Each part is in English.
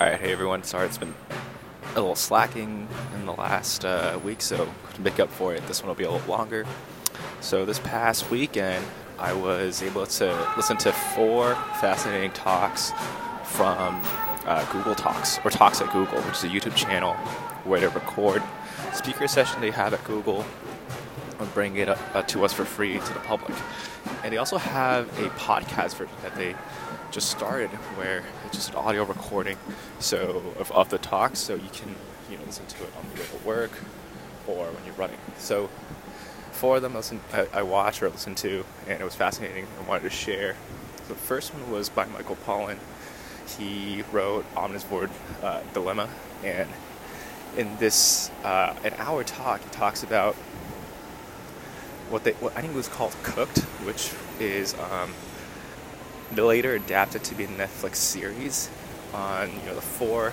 Alright, hey everyone. Sorry it's been a little slacking in the last uh, week, so to make up for it, this one will be a little longer. So, this past weekend, I was able to listen to four fascinating talks from uh, Google Talks, or Talks at Google, which is a YouTube channel where they record speaker session they have at Google and bring it up, uh, to us for free to the public. And they also have a podcast version that they just started where it's just an audio recording so of, of the talk so you can you know listen to it on the way to work or when you're running. So four of them listen, I, I watched or listened to and it was fascinating and wanted to share. The first one was by michael pollan. He wrote omnivore uh, dilemma and in this uh, an hour talk he talks about what they what i think was called cooked which is um, later adapted to be a Netflix series on you know the four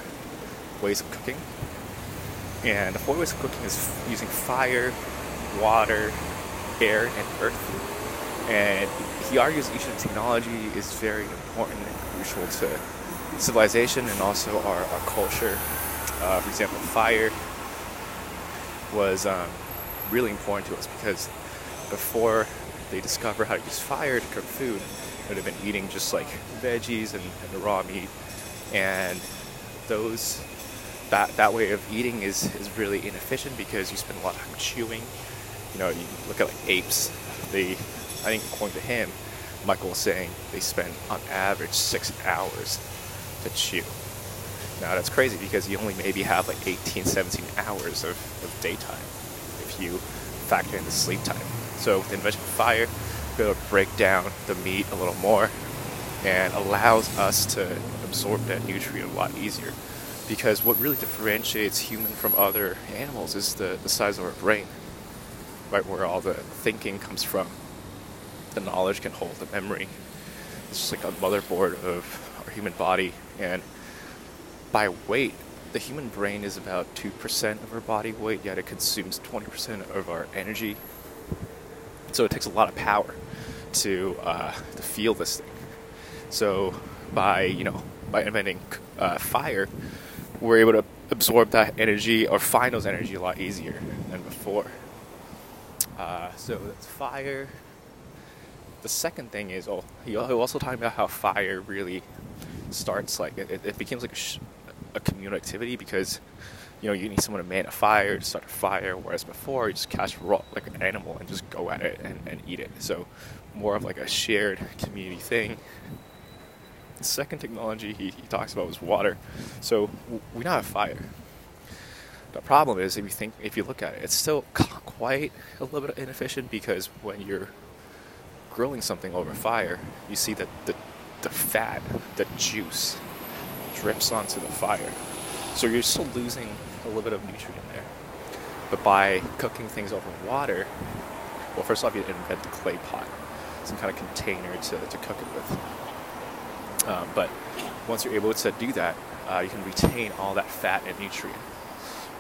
ways of cooking. And the four ways of cooking is using fire, water, air, and earth. And he argues each of the technology is very important and crucial to civilization and also our, our culture. Uh, for example, fire was um, really important to us because before they discover how to use fire to cook food, would have been eating just like veggies and, and raw meat. And those that that way of eating is, is really inefficient because you spend a lot of time chewing. You know, you look at like apes, they I think according to him, Michael was saying they spend on average six hours to chew. Now that's crazy because you only maybe have like 18, 17 hours of, of daytime if you factor in the sleep time. So with invention of fire, be able to break down the meat a little more and allows us to absorb that nutrient a lot easier. Because what really differentiates human from other animals is the, the size of our brain, right? Where all the thinking comes from. The knowledge can hold the memory. It's just like a motherboard of our human body. And by weight, the human brain is about 2% of our body weight, yet it consumes 20% of our energy. So it takes a lot of power to uh, to feel this thing. So by you know by inventing uh, fire, we're able to absorb that energy or find those energy a lot easier than before. Uh, so that's fire. The second thing is, oh, he also talking about how fire really starts like it, it becomes like a, sh- a communal activity because you know, you need someone to man a fire to start a fire, whereas before you just catch raw like an animal and just go at it and, and eat it. So more of like a shared community thing. The second technology he, he talks about was water. So we now have fire. The problem is if you think if you look at it, it's still quite a little bit inefficient because when you're grilling something over fire, you see that the the fat, the juice drips onto the fire. So you're still losing a little bit of nutrient there. But by cooking things over water, well, first off, you invent a clay pot, some kind of container to, to cook it with. Um, but once you're able to do that, uh, you can retain all that fat and nutrient.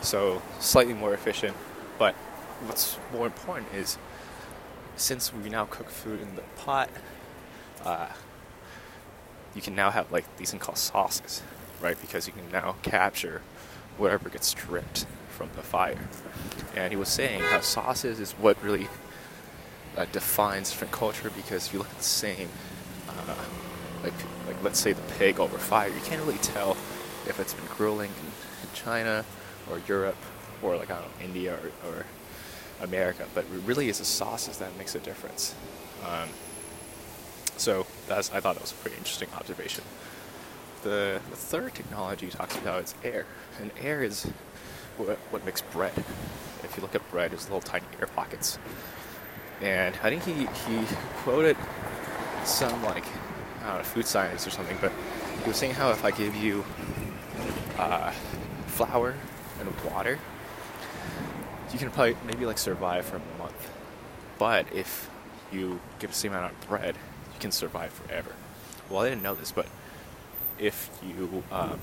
So slightly more efficient, but what's more important is since we now cook food in the pot, uh, you can now have like these things called sauces, right? Because you can now capture whatever gets stripped from the fire. And he was saying how sauces is what really uh, defines different culture because if you look at the same, uh, like like let's say the pig over fire, you can't really tell if it's been grilling in, in China or Europe or like I don't know India or, or America, but really is the sauces that makes a difference. Um, so that's I thought that was a pretty interesting observation. The, the third technology talks about is air, and air is what, what makes bread. If you look at bread, there's little tiny air pockets. And I think he, he quoted some like I don't know food science or something, but he was saying how if I give you uh, flour and water, you can probably maybe like survive for a month. But if you give the same amount of bread, you can survive forever. Well, I didn't know this, but if you, um,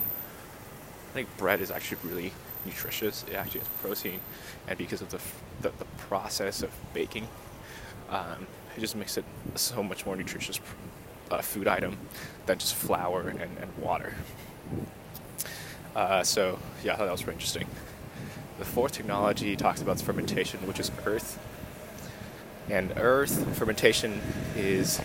I think bread is actually really nutritious. It actually has protein, and because of the the, the process of baking, um, it just makes it so much more nutritious uh, food item than just flour and, and water. Uh, so yeah, I thought that was pretty interesting. The fourth technology talks about fermentation, which is earth. And earth fermentation is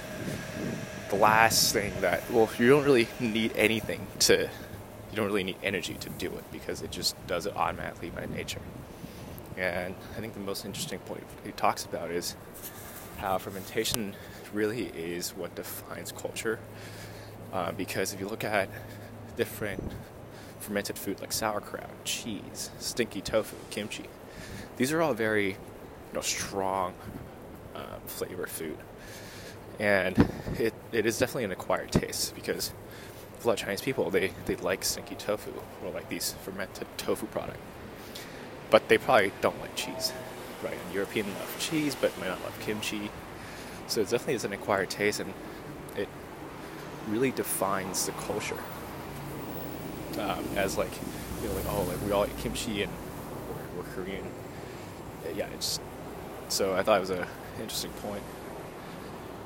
the last thing that well, you don't really need anything to you don't really need energy to do it because it just does it automatically by nature. And I think the most interesting point he talks about is how fermentation really is what defines culture. Uh, because if you look at different fermented food like sauerkraut, cheese, stinky tofu, kimchi, these are all very you know, strong um, flavor food. And it, it is definitely an acquired taste because a lot of Chinese people, they, they like stinky tofu or like these fermented tofu product. But they probably don't like cheese, right? And European love cheese, but might not love kimchi. So it definitely is an acquired taste, and it really defines the culture um, as like, you know, like oh, like we all eat kimchi and we're, we're Korean. Yeah, it's so I thought it was a interesting point.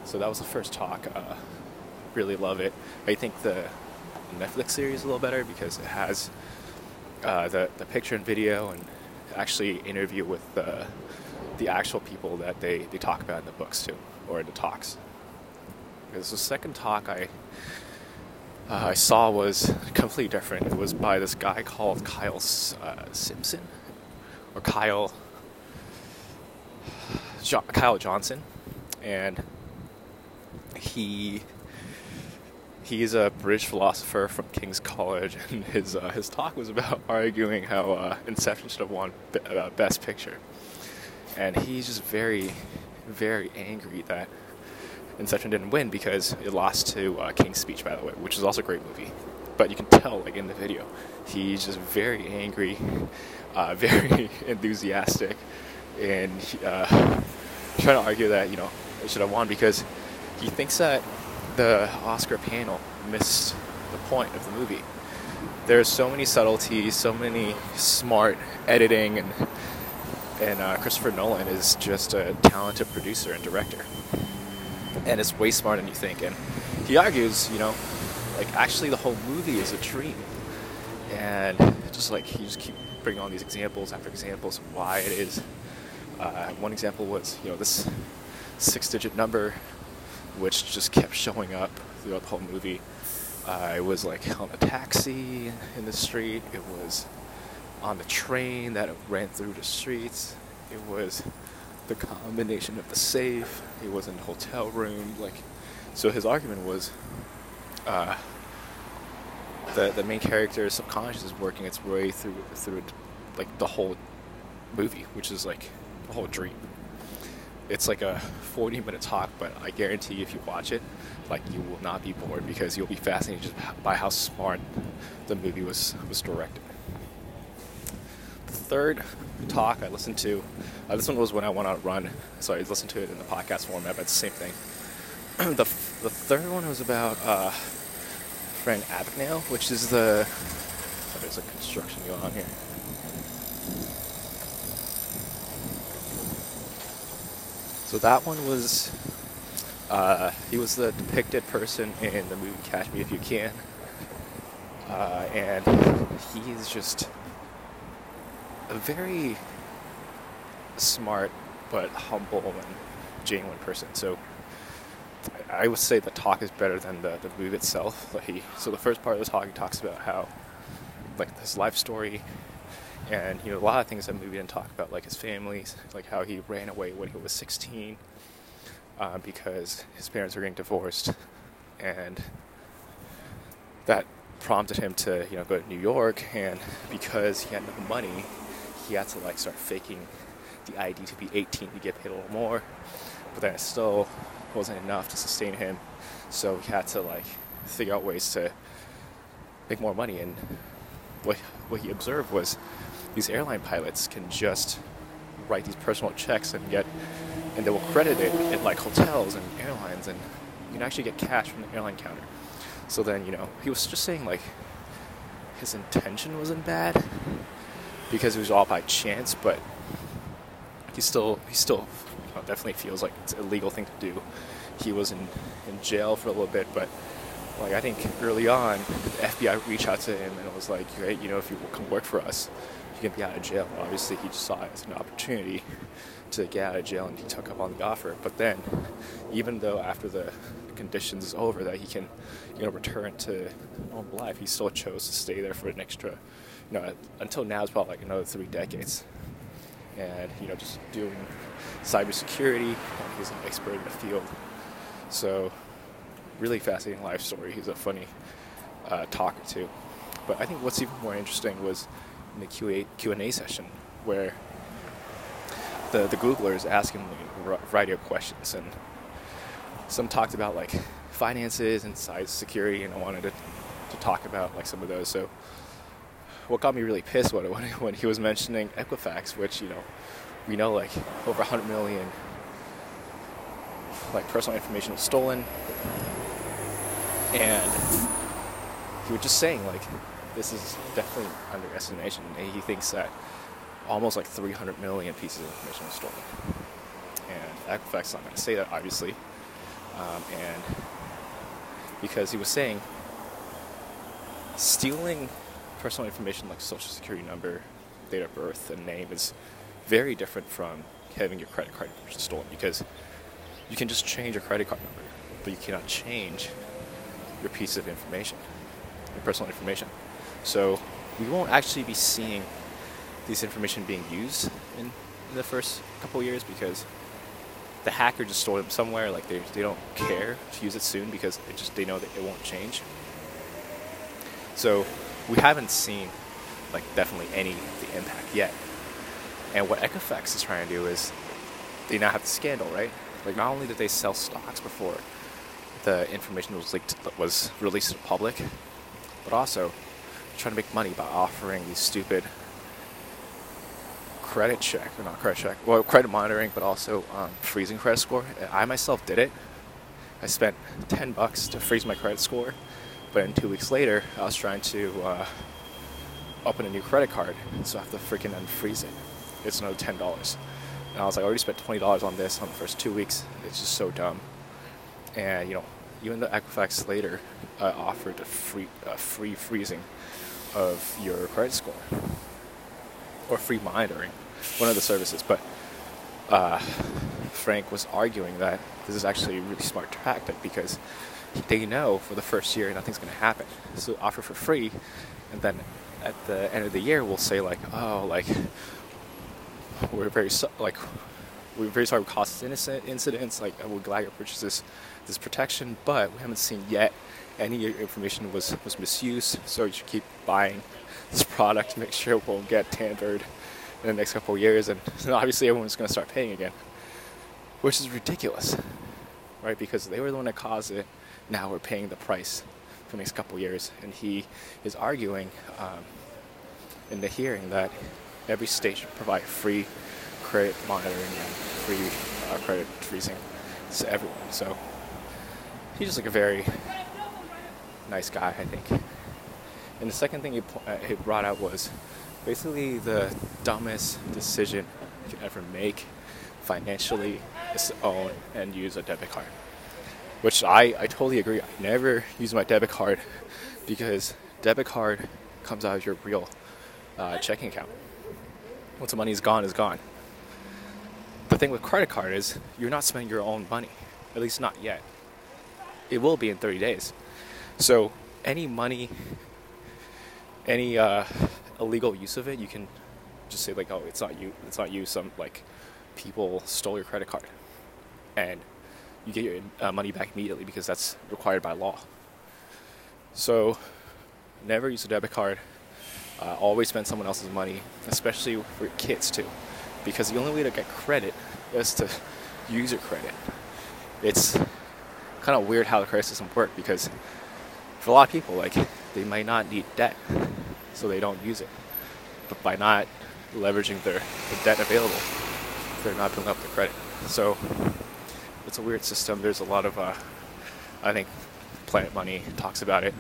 So that was the first talk. Uh, really love it. I think the Netflix series a little better because it has uh, the the picture and video and actually interview with the the actual people that they, they talk about in the books too, or in the talks. Because the second talk I uh, I saw was completely different. It was by this guy called Kyle uh, Simpson, or Kyle jo- Kyle Johnson, and he he's a British philosopher from King's College, and his uh, his talk was about arguing how uh, Inception should have won uh, Best Picture, and he's just very, very angry that Inception didn't win because it lost to uh, King's Speech, by the way, which is also a great movie. But you can tell, like in the video, he's just very angry, uh, very enthusiastic, and uh, trying to argue that you know it should have won because he thinks that the Oscar panel missed the point of the movie. There's so many subtleties, so many smart editing, and and uh, Christopher Nolan is just a talented producer and director, and it's way smarter than you think. And he argues, you know, like actually the whole movie is a dream, and just like he just keep bringing on these examples after examples of why it is. Uh, one example was, you know, this six-digit number which just kept showing up throughout the whole movie. Uh, it was like on a taxi in the street. It was on the train that ran through the streets. It was the combination of the safe. It was in the hotel room. Like, so his argument was, uh, the the main character's subconscious is working its way through through like the whole movie, which is like a whole dream it's like a 40 minute talk, but I guarantee you if you watch it, like you will not be bored because you'll be fascinated by how smart the movie was was directed. The third talk I listened to, uh, this one was when I went on a run, so I listened to it in the podcast format, but it's the same thing. the, the third one was about uh, Frank Abagnale, which is the. Sorry, there's a construction going on here. So that one was, uh, he was the depicted person in the movie Catch Me If You Can. Uh, and he's just a very smart but humble and genuine person. So I would say the talk is better than the, the movie itself. Like he, so the first part of the talk, he talks about how, like, his life story, and you know a lot of things that movie didn't talk about, like his family, like how he ran away when he was 16 uh, because his parents were getting divorced, and that prompted him to you know go to New York, and because he had no money, he had to like start faking the ID to be 18 to get paid a little more, but then it still wasn't enough to sustain him, so he had to like figure out ways to make more money. And what what he observed was these airline pilots can just write these personal checks and get, and they will credit it at like hotels and airlines, and you can actually get cash from the airline counter. So then, you know, he was just saying like his intention wasn't bad because it was all by chance, but he still he still you know, definitely feels like it's a legal thing to do. He was in in jail for a little bit, but Like I think early on, the FBI reached out to him and it was like, hey, you know, if you come work for us, you can be out of jail. Obviously, he just saw it as an opportunity to get out of jail, and he took up on the offer. But then, even though after the conditions is over that he can, you know, return to normal life, he still chose to stay there for an extra, you know, until now it's probably like another three decades. And you know, just doing cybersecurity. He's an expert in the field. So, really fascinating life story. He's a funny uh, talker too. But I think what's even more interesting was in the QA, session where the, the Googlers asking a variety of questions and some talked about like finances and security and I wanted to, to talk about like some of those. So what got me really pissed was when, when he was mentioning Equifax, which, you know, we know like over 100 million like personal information was stolen and he was just saying like this is definitely underestimation. And he thinks that almost like 300 million pieces of information was stolen. And equifax not going to say that obviously. Um, and because he was saying stealing personal information like social security number date of birth and name is very different from having your credit card stolen because you can just change your credit card number, but you cannot change your piece of information, your personal information. So we won't actually be seeing this information being used in, in the first couple years because the hacker just stored them somewhere. Like they, they don't care to use it soon because it just they know that it won't change. So we haven't seen like definitely any the impact yet. And what Equifax is trying to do is they now have the scandal, right? Like not only did they sell stocks before the information was leaked was released to the public, but also trying to make money by offering these stupid credit check or not credit check, well credit monitoring, but also um, freezing credit score. I myself did it. I spent ten bucks to freeze my credit score, but then two weeks later, I was trying to uh, open a new credit card, so I have to freaking unfreeze it. It's another ten dollars. And I was like, I already spent twenty dollars on this on the first two weeks. It's just so dumb. And you know, even the Equifax later uh, offered a free, a free freezing of your credit score or free monitoring, one of the services. But uh, Frank was arguing that this is actually a really smart tactic because they know for the first year nothing's going to happen. So offer for free, and then at the end of the year we'll say like, oh, like we're very so- like we're very sorry we caused innocent incidents. Like we're glad you purchased this this protection, but we haven't seen yet any information was was misused. So you should keep buying this product make sure it won't get tampered in the next couple of years, and obviously everyone's going to start paying again, which is ridiculous, right? Because they were the one that caused it. Now we're paying the price for the next couple of years, and he is arguing um, in the hearing that every state should provide free credit monitoring and free uh, credit freezing to everyone. So he's just like a very nice guy, I think. And the second thing he, uh, he brought out was basically the dumbest decision you can ever make financially is to own and use a debit card. Which I, I totally agree. I never use my debit card because debit card comes out of your real uh, checking account. Once the money is gone, is gone. The thing with credit card is you're not spending your own money, at least not yet. It will be in 30 days. So any money, any uh, illegal use of it, you can just say like, oh, it's not you. It's not you. Some like people stole your credit card, and you get your uh, money back immediately because that's required by law. So never use a debit card. Uh, always spend someone else's money, especially for kids too, because the only way to get credit is to use your credit. It's kind of weird how the credit system works because for a lot of people, like they might not need debt, so they don't use it. But by not leveraging their the debt available, they're not building up the credit. So it's a weird system. There's a lot of, uh, I think, Planet Money talks about it.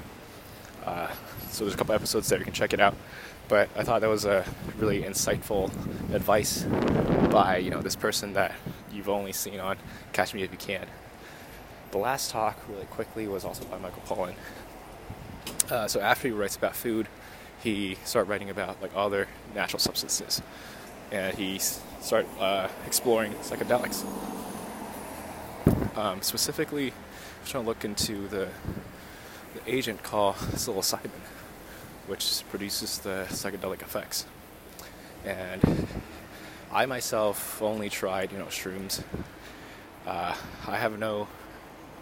Uh, so there's a couple episodes there you can check it out. But I thought that was a really insightful advice by you know this person that you've only seen on Catch Me If You Can. the last talk, really quickly, was also by Michael Pollan. Uh, so after he writes about food, he started writing about like other natural substances, and he started uh, exploring psychedelics. Um, specifically, I'm trying to look into the the agent called psilocybin, which produces the psychedelic effects. And I myself only tried, you know, shrooms. Uh, I have no,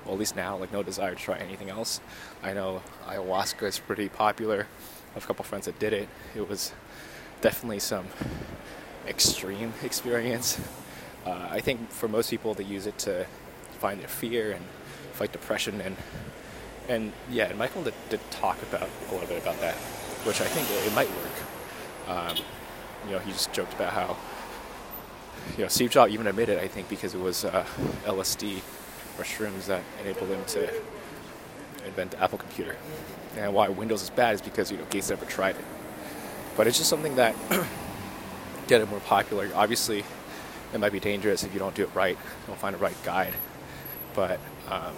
well, at least now, like no desire to try anything else. I know ayahuasca is pretty popular. I have a couple friends that did it. It was definitely some extreme experience. Uh, I think for most people, they use it to find their fear and fight depression and and yeah, and Michael did, did, talk about a little bit about that, which I think it, it might work. Um, you know, he just joked about how you know Steve Jobs even admitted, I think, because it was uh, LSD or shrooms that enabled him to invent the Apple computer. And why Windows is bad is because you know Gates never tried it. But it's just something that get it more popular. Obviously, it might be dangerous if you don't do it right, don't find the right guide. But um,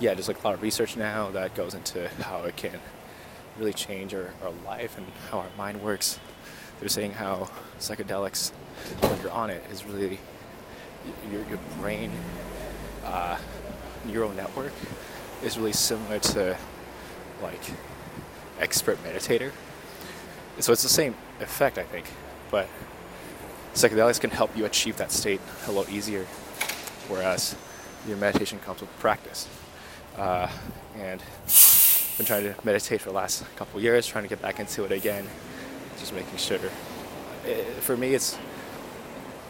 yeah, there's like a lot of research now that goes into how it can really change our, our life and how our mind works. They're saying how psychedelics, when you're on it, is really your, your brain uh, neural network is really similar to like expert meditator. So it's the same effect, I think, but psychedelics can help you achieve that state a lot easier, whereas your meditation comes with practice. Uh, and been trying to meditate for the last couple years, trying to get back into it again, just making sure. It, for me, it's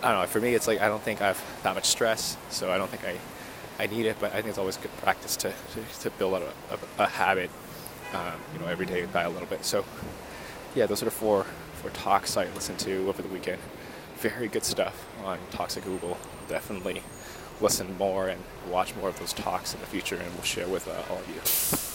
I don't know. For me, it's like I don't think I have that much stress, so I don't think I I need it. But I think it's always good practice to to, to build up a, a, a habit, um, you know, every day by a little bit. So yeah, those are the four four talks I listened to over the weekend. Very good stuff on at Google. Definitely listen more and watch more of those talks in the future, and we'll share with uh, all of you.